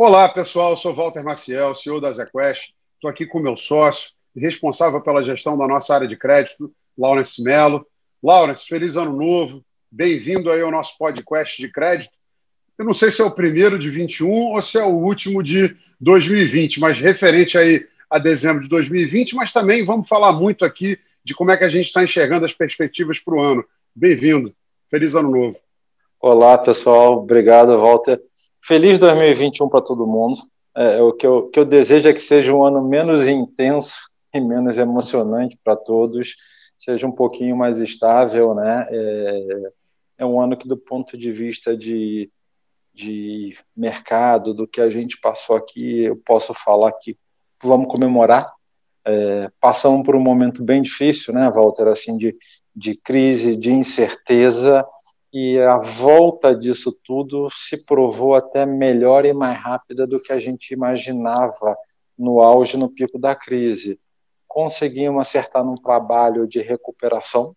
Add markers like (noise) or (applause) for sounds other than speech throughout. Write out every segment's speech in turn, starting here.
Olá, pessoal. Eu sou Walter Maciel, CEO da ZQuest. Estou aqui com meu sócio, responsável pela gestão da nossa área de crédito, Laurence Mello. Laurence, feliz ano novo. Bem-vindo aí ao nosso podcast de crédito. Eu não sei se é o primeiro de 21 ou se é o último de 2020, mas referente aí a dezembro de 2020, mas também vamos falar muito aqui de como é que a gente está enxergando as perspectivas para o ano. Bem-vindo. Feliz ano novo. Olá, pessoal. Obrigado, Walter. Feliz 2021 para todo mundo. É, o que eu, que eu desejo é que seja um ano menos intenso (laughs) e menos emocionante para todos, seja um pouquinho mais estável, né? É, é um ano que, do ponto de vista de, de mercado, do que a gente passou aqui, eu posso falar que vamos comemorar. É, passamos por um momento bem difícil, né, Walter, assim, de, de crise, de incerteza, e a volta disso tudo se provou até melhor e mais rápida do que a gente imaginava no auge, no pico da crise. Conseguimos acertar num trabalho de recuperação,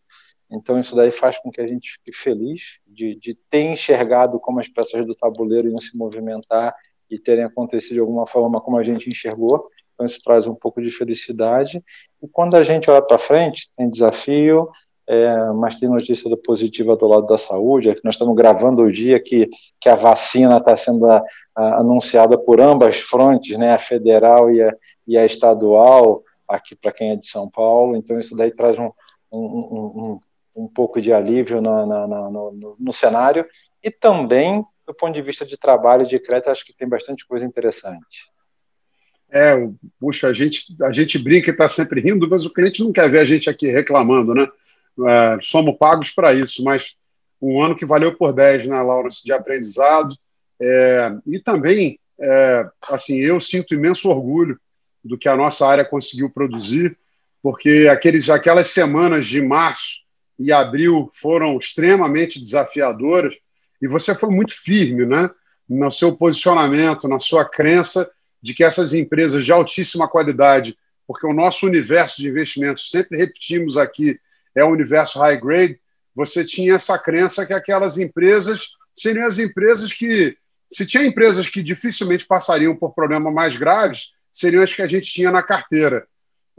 então isso daí faz com que a gente fique feliz de, de ter enxergado como as peças do tabuleiro iam se movimentar e terem acontecido de alguma forma como a gente enxergou. Então isso traz um pouco de felicidade. E quando a gente olha para frente, tem desafio, é, mas tem notícia do positiva do lado da saúde, é que nós estamos gravando o dia que, que a vacina está sendo a, a, anunciada por ambas frontes, né, a federal e a, e a estadual, aqui para quem é de São Paulo, então isso daí traz um, um, um, um pouco de alívio no, no, cenário, e também, do ponto de vista de trabalho de crédito, acho que tem bastante coisa interessante. É, puxa, a gente, a gente brinca e está sempre rindo, mas o cliente não quer ver a gente aqui reclamando, né? É, somos pagos para isso, mas um ano que valeu por 10, né, Laurence, de aprendizado. É, e também, é, assim, eu sinto imenso orgulho do que a nossa área conseguiu produzir, porque aqueles, aquelas semanas de março e abril foram extremamente desafiadoras e você foi muito firme né, no seu posicionamento, na sua crença de que essas empresas de altíssima qualidade, porque o nosso universo de investimentos, sempre repetimos aqui, é o universo high grade, você tinha essa crença que aquelas empresas seriam as empresas que, se tinha empresas que dificilmente passariam por problemas mais graves, seriam as que a gente tinha na carteira.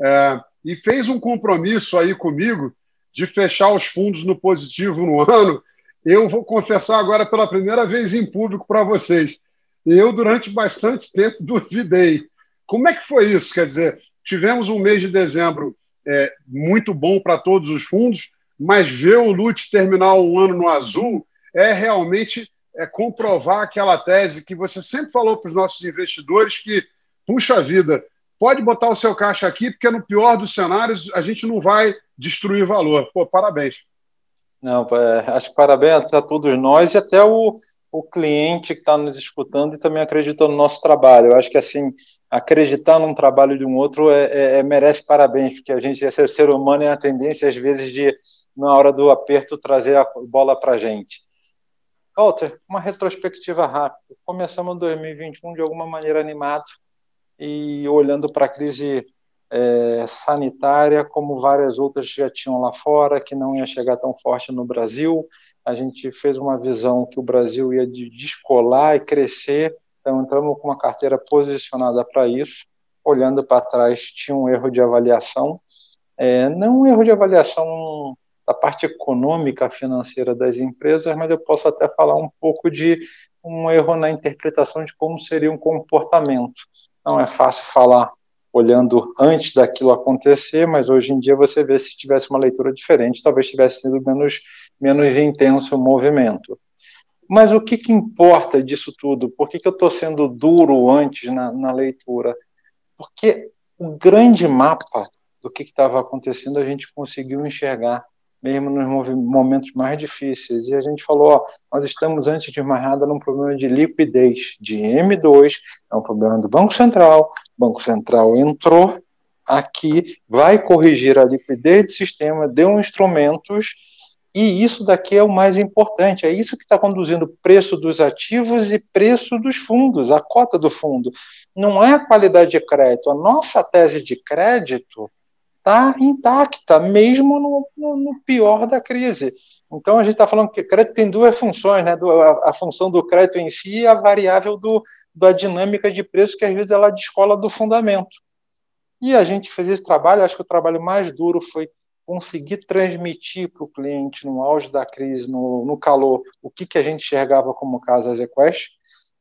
É, e fez um compromisso aí comigo de fechar os fundos no positivo no ano. Eu vou confessar agora pela primeira vez em público para vocês. Eu, durante bastante tempo, (laughs) duvidei. Como é que foi isso? Quer dizer, tivemos um mês de dezembro é, muito bom para todos os fundos, mas ver o Lute terminar um ano no azul é realmente é, comprovar aquela tese que você sempre falou para os nossos investidores que, puxa vida, pode botar o seu caixa aqui, porque no pior dos cenários a gente não vai destruir valor. Pô, parabéns. Não, é, acho que parabéns a todos nós e até o, o cliente que está nos escutando e também acredita no nosso trabalho. Eu acho que assim acreditar num trabalho de um outro é, é, é merece parabéns, porque a gente ser, ser humano é a tendência às vezes de na hora do aperto trazer a bola para a gente. Walter, uma retrospectiva rápida. Começamos 2021 de alguma maneira animado e olhando para a crise é, sanitária, como várias outras já tinham lá fora, que não ia chegar tão forte no Brasil, a gente fez uma visão que o Brasil ia descolar e crescer, então entramos com uma carteira posicionada para isso. Olhando para trás, tinha um erro de avaliação, é, não um erro de avaliação da parte econômica financeira das empresas, mas eu posso até falar um pouco de um erro na interpretação de como seria um comportamento. Não é fácil falar olhando antes daquilo acontecer, mas hoje em dia você vê se tivesse uma leitura diferente, talvez tivesse sido menos menos intenso o movimento. Mas o que, que importa disso tudo? Por que, que eu estou sendo duro antes na, na, leitura? Porque o grande mapa do que estava acontecendo a gente conseguiu enxergar, mesmo nos momentos mais difíceis. E a gente falou: ó, nós estamos, antes de mais nada, num problema de liquidez de M2, é um problema do Banco Central. O Banco Central entrou aqui, vai corrigir a liquidez do sistema, deu instrumentos e isso daqui é o mais importante, é isso que está conduzindo o preço dos ativos e preço dos fundos, a cota do fundo. Não é a qualidade de crédito. A nossa tese de crédito está intacta, mesmo no, no, no, pior da crise. Então, a gente está falando que crédito tem duas funções, né? a, a, função do crédito em si e a variável do, da dinâmica de preço, que às vezes ela descola do fundamento. E a gente fez esse trabalho, acho que o trabalho mais duro foi conseguir transmitir para o cliente, no auge da crise, no, no calor, o que, que a gente enxergava como casa Zequest.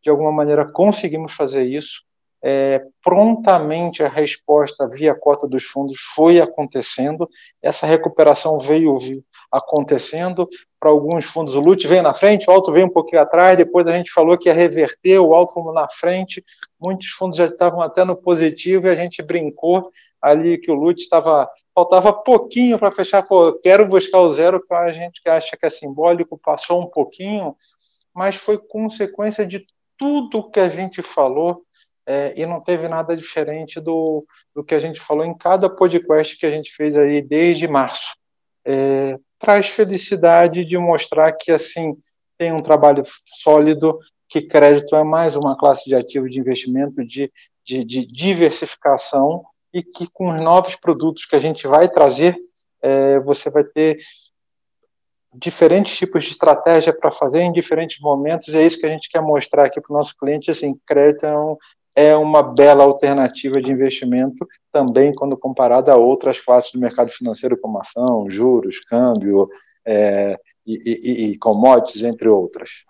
De alguma maneira, conseguimos fazer isso é, prontamente a resposta via cota dos fundos foi acontecendo, essa recuperação veio, acontecendo, para alguns fundos o LUT veio na frente, o alto veio um pouquinho atrás, depois a gente falou que ia reverter o alto na frente, muitos fundos já estavam até no positivo e a gente brincou ali que o LUT estava, faltava pouquinho para fechar, pô, quero buscar o zero, que a gente que acha que é simbólico, passou um pouquinho, mas foi consequência de tudo que a gente falou, é, e não teve nada diferente do, do que a gente falou em cada podcast que a gente fez aí desde março. É, traz felicidade de mostrar que assim tem um trabalho sólido, que crédito é mais uma classe de ativo de investimento de, de, de diversificação e que com os novos produtos que a gente vai trazer, é, você vai ter diferentes tipos de estratégia para fazer em diferentes momentos, e é isso que a gente quer mostrar aqui para o nosso cliente, assim, crédito é um, é uma bela alternativa de investimento também quando comparada a outras classes do mercado financeiro, como ação, juros, câmbio é, e, e, e, commodities, entre outras.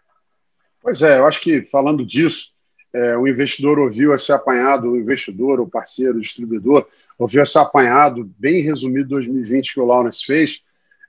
Pois é, eu acho que falando disso, é, o investidor ouviu esse apanhado, o investidor, o parceiro, o distribuidor, ouviu esse apanhado bem resumido 2020 que o Lawrence fez,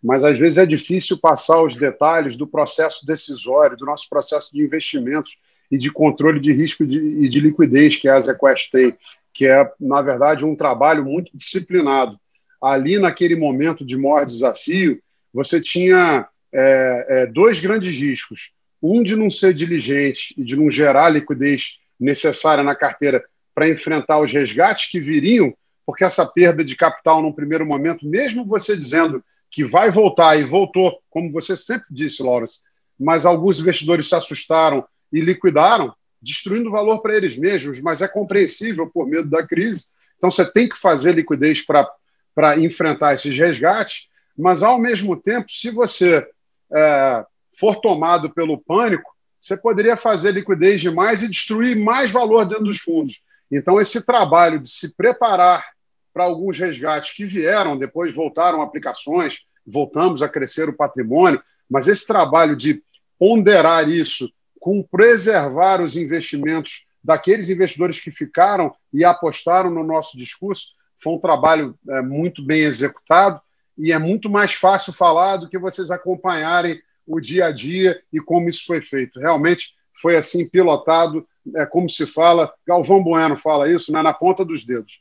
mas às vezes é difícil passar os detalhes do processo decisório, do nosso processo de investimentos e de controle de risco de, e de liquidez que a ZQuest tem, que é, na verdade, um trabalho muito disciplinado. Ali, naquele momento de maior desafio, você tinha é, é, dois grandes riscos. Um de não ser diligente e de não gerar a liquidez necessária na carteira para enfrentar os resgates que viriam, porque essa perda de capital num primeiro momento, mesmo você dizendo que vai voltar e voltou, como você sempre disse, Lawrence, mas alguns investidores se assustaram e liquidaram, destruindo valor para eles mesmos, mas é compreensível por medo da crise. Então você tem que fazer liquidez para enfrentar esses resgates, mas ao mesmo tempo, se você é, for tomado pelo pânico, você poderia fazer liquidez demais e destruir mais valor dentro dos fundos. Então, esse trabalho de se preparar para alguns resgates que vieram, depois voltaram aplicações, voltamos a crescer o patrimônio, mas esse trabalho de ponderar isso com preservar os investimentos daqueles investidores que ficaram e apostaram no nosso discurso, foi um trabalho é, muito bem executado e é muito mais fácil falar do que vocês acompanharem o dia a dia e como isso foi feito. Realmente foi assim pilotado, é, como se fala, Galvão Bueno fala isso, né, na ponta dos dedos.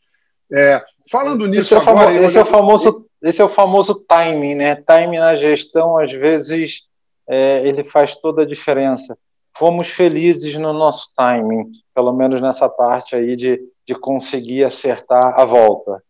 É, falando nisso esse é agora... esse, é o famoso, esse é o famoso timing, né? Timing na gestão, às vezes, é, ele faz toda a diferença. Fomos felizes no nosso timing, pelo menos nessa parte aí de, de conseguir acertar a volta.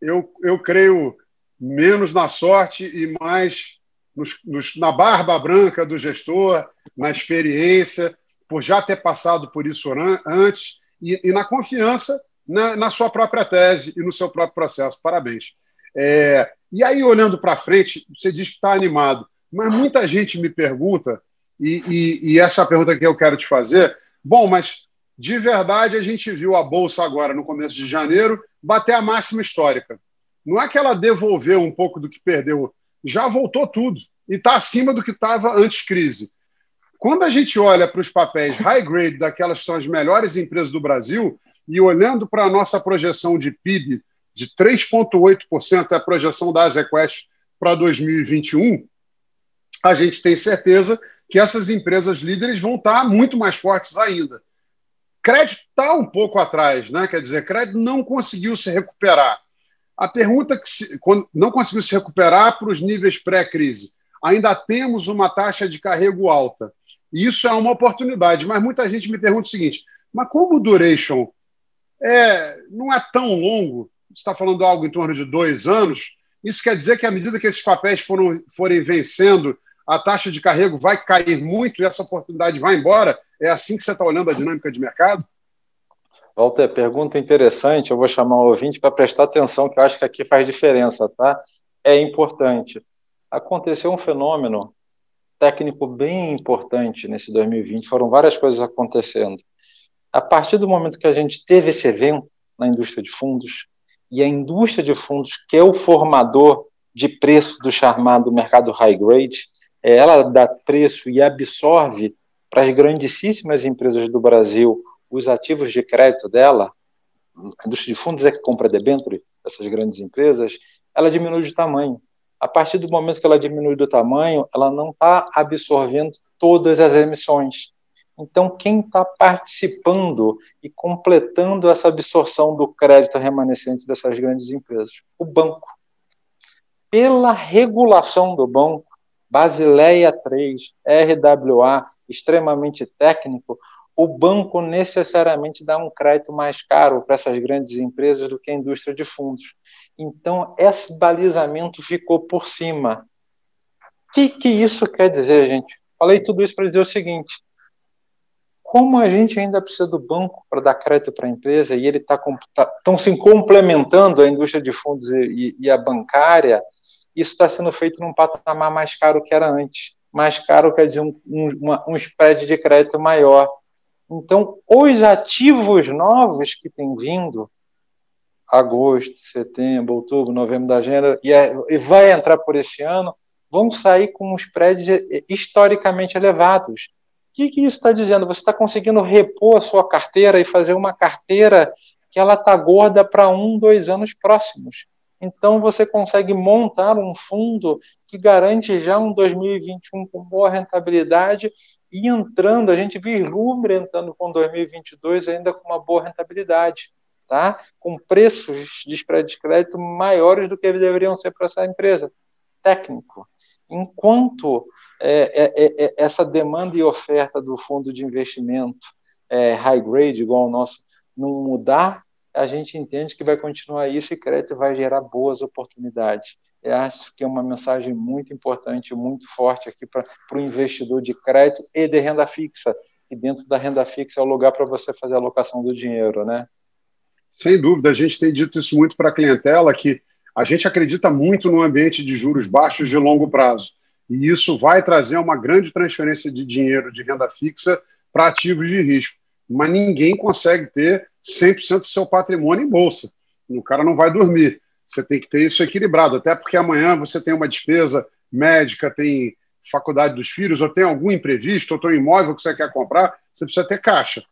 Eu, eu creio menos na sorte e mais nos, nos, na barba branca do gestor, na experiência, por já ter passado por isso antes, e, e na confiança na, na, sua própria tese e no seu próprio processo. Parabéns. É, e aí, olhando para frente, você diz que está animado, mas muita gente me pergunta, e, e, e essa pergunta que eu quero te fazer: bom, mas de verdade a gente viu a Bolsa agora, no começo de janeiro, bater a máxima histórica. Não é que ela devolveu um pouco do que perdeu, já voltou tudo e está acima do que estava antes crise. Quando a gente olha para os papéis high grade daquelas que são as melhores empresas do Brasil, e olhando para a nossa projeção de PIB de 3,8%, é a projeção da Azequest para 2021, a gente tem certeza que essas empresas líderes vão estar muito mais fortes ainda. Crédito está um pouco atrás, né? quer dizer, crédito não conseguiu se recuperar. A pergunta que se, não conseguiu se recuperar para os níveis pré-crise. Ainda temos uma taxa de carrego alta. E isso é uma oportunidade, mas muita gente me pergunta o seguinte: mas como o duration é, não é tão longo, está falando algo em torno de dois anos, isso quer dizer que à medida que esses papéis foram, forem vencendo, a taxa de carrego vai cair muito e essa oportunidade vai embora? É assim que você está olhando a dinâmica de mercado? Walter, pergunta interessante. Eu vou chamar o ouvinte para prestar atenção, que eu acho que aqui faz diferença, tá? É importante. aconteceu um fenômeno técnico bem importante nesse 2020. Foram várias coisas acontecendo. A partir do momento que a gente teve esse evento na indústria de fundos, e a indústria de fundos, que é o formador de preço do chamado mercado high grade, ela dá preço e absorve para as grandíssimas empresas do Brasil os ativos de crédito dela, a indústria de fundos é que compra debênture dessas grandes empresas, ela diminui de tamanho. A partir do momento que ela diminui do tamanho, ela não está absorvendo todas as emissões. Então, quem está participando e completando essa absorção do crédito remanescente dessas grandes empresas? O banco. Pela regulação do banco, Basileia 3, RWA, extremamente técnico, o banco necessariamente dá um crédito mais caro para essas grandes empresas do que a indústria de fundos. Então, esse balizamento ficou por cima. O que, que isso quer dizer, gente? Falei tudo isso para dizer o seguinte: como a gente ainda precisa do banco para dar crédito para a empresa e ele está tá, tão se complementando a indústria de fundos e, e a bancária, isso está sendo feito num patamar mais caro que era antes, mais caro quer dizer um, um, uma, um spread de crédito maior. Então, os ativos novos que têm vindo, agosto, setembro, outubro, novembro da agenda, e, é, e vai entrar por este ano, vão sair com spreads historicamente elevados o que, que isso está dizendo? Você está conseguindo repor a sua carteira e fazer uma carteira que ela está gorda para um, dois anos próximos. Então você consegue montar um fundo que garante já um 2021 com boa rentabilidade e entrando, a gente vislumbra entrando com 2022 ainda com uma boa rentabilidade, tá? Com preços de spread de crédito maiores do que deveriam ser para essa empresa. Técnico. Enquanto é, é, é, é, essa demanda e oferta do fundo de investimento é, high grade, igual o nosso, não mudar, a gente entende que vai continuar isso e crédito vai gerar boas oportunidades. Eu acho que é uma mensagem muito importante, muito forte aqui para o investidor de crédito e de renda fixa. E dentro da renda fixa é o lugar para você fazer a alocação do dinheiro, né? Sem dúvida, a gente tem dito isso muito para a clientela, que a gente acredita muito no ambiente de juros baixos de longo prazo e isso vai trazer uma grande transferência de dinheiro de renda fixa para ativos de risco. Mas ninguém consegue ter 100% do seu patrimônio em bolsa. O cara não vai dormir. Você tem que ter isso equilibrado, até porque amanhã você tem uma despesa médica, tem faculdade dos filhos, ou tem algum imprevisto, ou tem um imóvel que você quer comprar, você precisa ter caixa.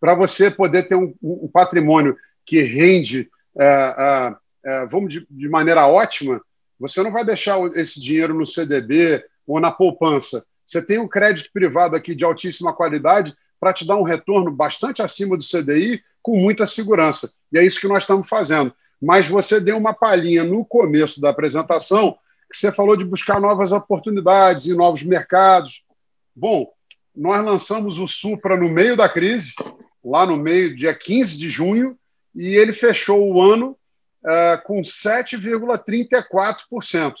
Para você poder ter um, um patrimônio que rende, é, é, é, vamos de, de maneira ótima, você não vai deixar esse dinheiro no CDB ou na poupança. Você tem um crédito privado aqui de altíssima qualidade para te dar um retorno bastante acima do CDI com muita segurança. E é isso que nós estamos fazendo. Mas você deu uma palhinha no começo da apresentação que você falou de buscar novas oportunidades em novos mercados. Bom, nós lançamos o Supra no meio da crise, lá no meio, dia 15 de junho, e ele fechou o ano uh, com 7,34%.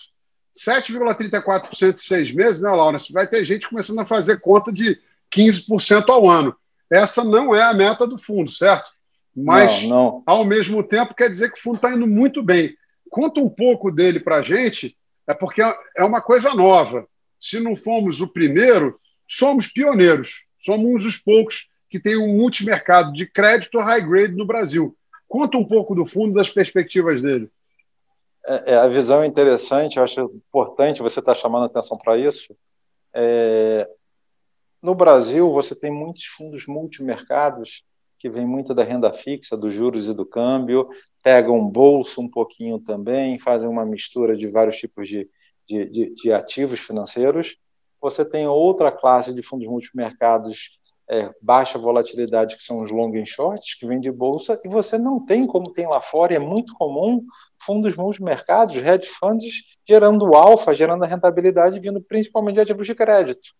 7,34% em seis meses, né, Laura? Vai ter gente começando a fazer conta de 15% ao ano. Essa não é a meta do fundo, certo? Mas, não, não. ao mesmo tempo, quer dizer que o fundo está indo muito bem. Conta um pouco dele para a gente, é porque é uma coisa nova. Se não fomos o primeiro, somos pioneiros. Somos um dos poucos que tem um multimercado de crédito high grade no Brasil. Conta um pouco do fundo, das perspectivas dele. É, é, a visão é interessante, eu acho importante você estar tá chamando atenção para isso. É, no Brasil, você tem muitos fundos multimercados que vêm muito da renda fixa, dos juros e do câmbio, pegam bolso um pouquinho também, fazem uma mistura de vários tipos de, de, de, de ativos financeiros. Você tem outra classe de fundos multimercados é, baixa volatilidade, que são os long and shorts, que vêm de bolsa, e você não tem, como tem lá fora, é muito comum, fundos multimercados, hedge funds, gerando alfa, gerando rentabilidade, vindo principalmente de ativos de crédito.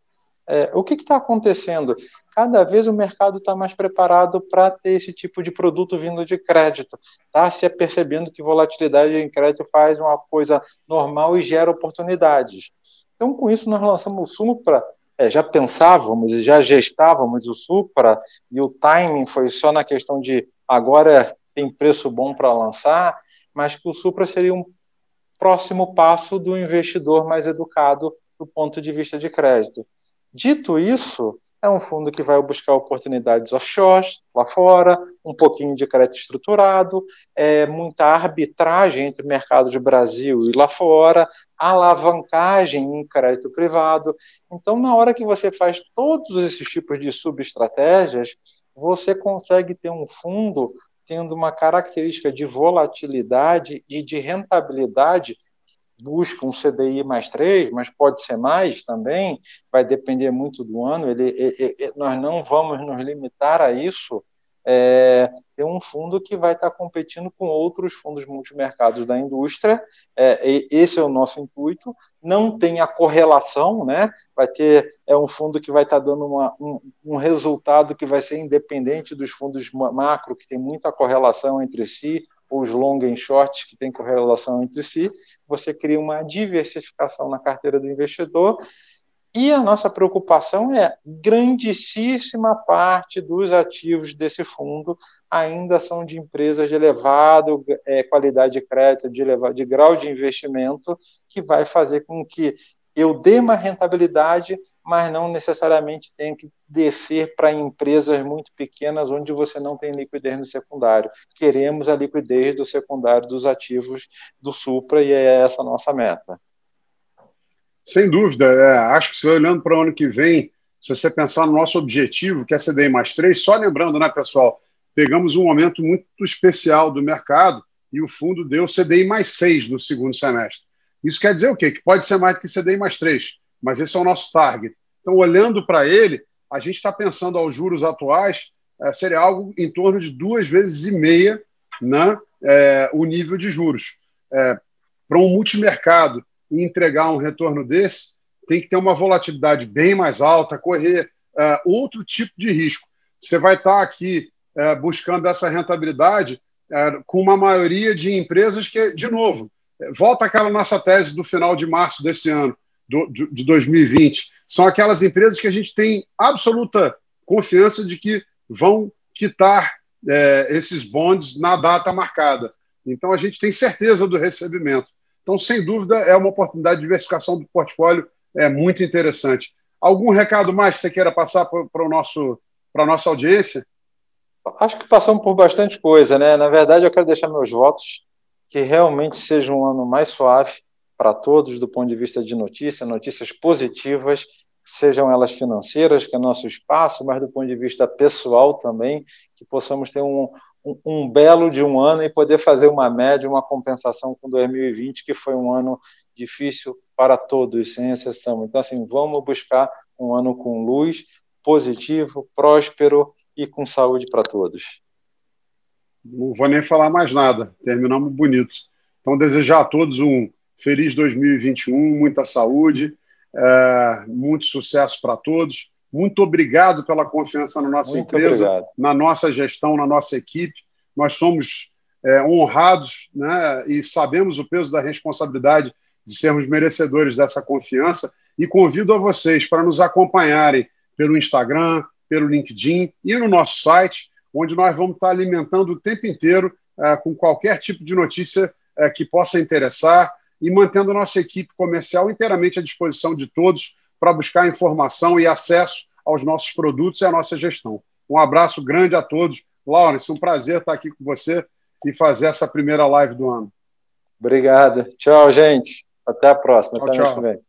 É, o que está acontecendo? Cada vez o mercado está mais preparado para ter esse tipo de produto vindo de crédito. Está se percebendo que volatilidade em crédito faz uma coisa normal e gera oportunidades. Então, com isso, nós lançamos o Supra, é, já pensávamos e já gestávamos o Supra e o timing foi só na questão de agora tem preço bom para lançar, mas que o Supra seria um próximo passo do investidor mais educado do ponto de vista de crédito. Dito isso, é um fundo que vai buscar oportunidades offshore, lá fora, um pouquinho de crédito estruturado, é, muita arbitragem entre o mercado de Brasil e lá fora, alavancagem em crédito privado. Então, na hora que você faz todos esses tipos de subestratégias, você consegue ter um fundo tendo uma característica de volatilidade e de rentabilidade busca um CDI mais 3, mas pode ser mais também, vai depender muito do ano. Ele, ele, nós não vamos nos limitar a isso. É, um fundo que vai estar competindo com outros fundos multimercados da indústria. É, esse é o nosso intuito. Não tem a correlação, né? Vai ter é um fundo que vai estar dando uma, um, um resultado que vai ser independente dos fundos macro, que tem muita correlação entre si os long e short que têm correlação entre si, você cria uma diversificação na carteira do investidor. E a nossa preocupação é grandíssima parte dos ativos desse fundo ainda são de empresas de elevada é, qualidade de crédito, de, elevado, de grau de investimento, que vai fazer com que eu dê uma rentabilidade, mas não necessariamente tenha que descer para empresas muito pequenas onde você não tem liquidez no secundário. Queremos a liquidez do secundário dos ativos do Supra e é essa a nossa meta. Sem dúvida. É, acho que se olhando para o ano que vem, se você pensar no nosso objetivo, que é CDI mais 3, só lembrando, né, pessoal, pegamos um momento muito especial do mercado e o fundo deu CDI mais 6 no segundo semestre. Isso quer dizer o quê? Que pode ser mais do que CDI mais 3, mas esse é o nosso target. Então, olhando para ele, a gente está pensando aos juros atuais, é, seria algo em torno de duas vezes e meia né, é, o nível de juros. É, para um multimercado entregar um retorno desse, tem que ter uma volatilidade bem mais alta, correr outro tipo de risco. Você vai estar tá aqui buscando essa rentabilidade com uma maioria de empresas que, de novo, volta aquela nossa tese do final de março desse ano, do, de 2020. São aquelas empresas que a gente tem absoluta confiança de que vão quitar é, esses bonds na data marcada. Então, a gente tem certeza do recebimento. Então, sem dúvida, é uma oportunidade de diversificação do portfólio é muito interessante. Algum recado mais que você queira passar para a nossa audiência? Acho que passamos por bastante coisa, né? Na verdade, eu quero deixar meus votos que realmente seja um ano mais suave para todos do ponto de vista de notícia, notícias positivas, sejam elas financeiras, que é nosso espaço, mas do ponto de vista pessoal também, que possamos ter um, um, um belo de um ano e poder fazer uma média, uma compensação com 2020, que foi um ano difícil para todos, sem exceção. Então, assim, vamos buscar um ano com luz, positivo, próspero e com saúde para todos. Não vou nem falar mais nada. Terminamos bonito. Então, desejar a todos um feliz 2021, muita saúde, é, muito sucesso para todos. Muito obrigado pela confiança na nossa muito empresa, obrigado. na nossa gestão, na nossa equipe. Nós somos é, honrados né, e sabemos o peso da responsabilidade de sermos merecedores dessa confiança. E convido a vocês para nos acompanharem pelo Instagram, pelo LinkedIn e no nosso site onde nós vamos estar alimentando o tempo inteiro uh, com qualquer tipo de notícia uh, que possa interessar e mantendo a nossa equipe comercial inteiramente à disposição de todos para buscar informação e acesso aos nossos produtos e à nossa gestão. Um abraço grande a todos. Laurence, um prazer estar aqui com você e fazer essa primeira live do ano. Obrigado. Tchau, gente. Até a próxima. Tchau, Até tchau.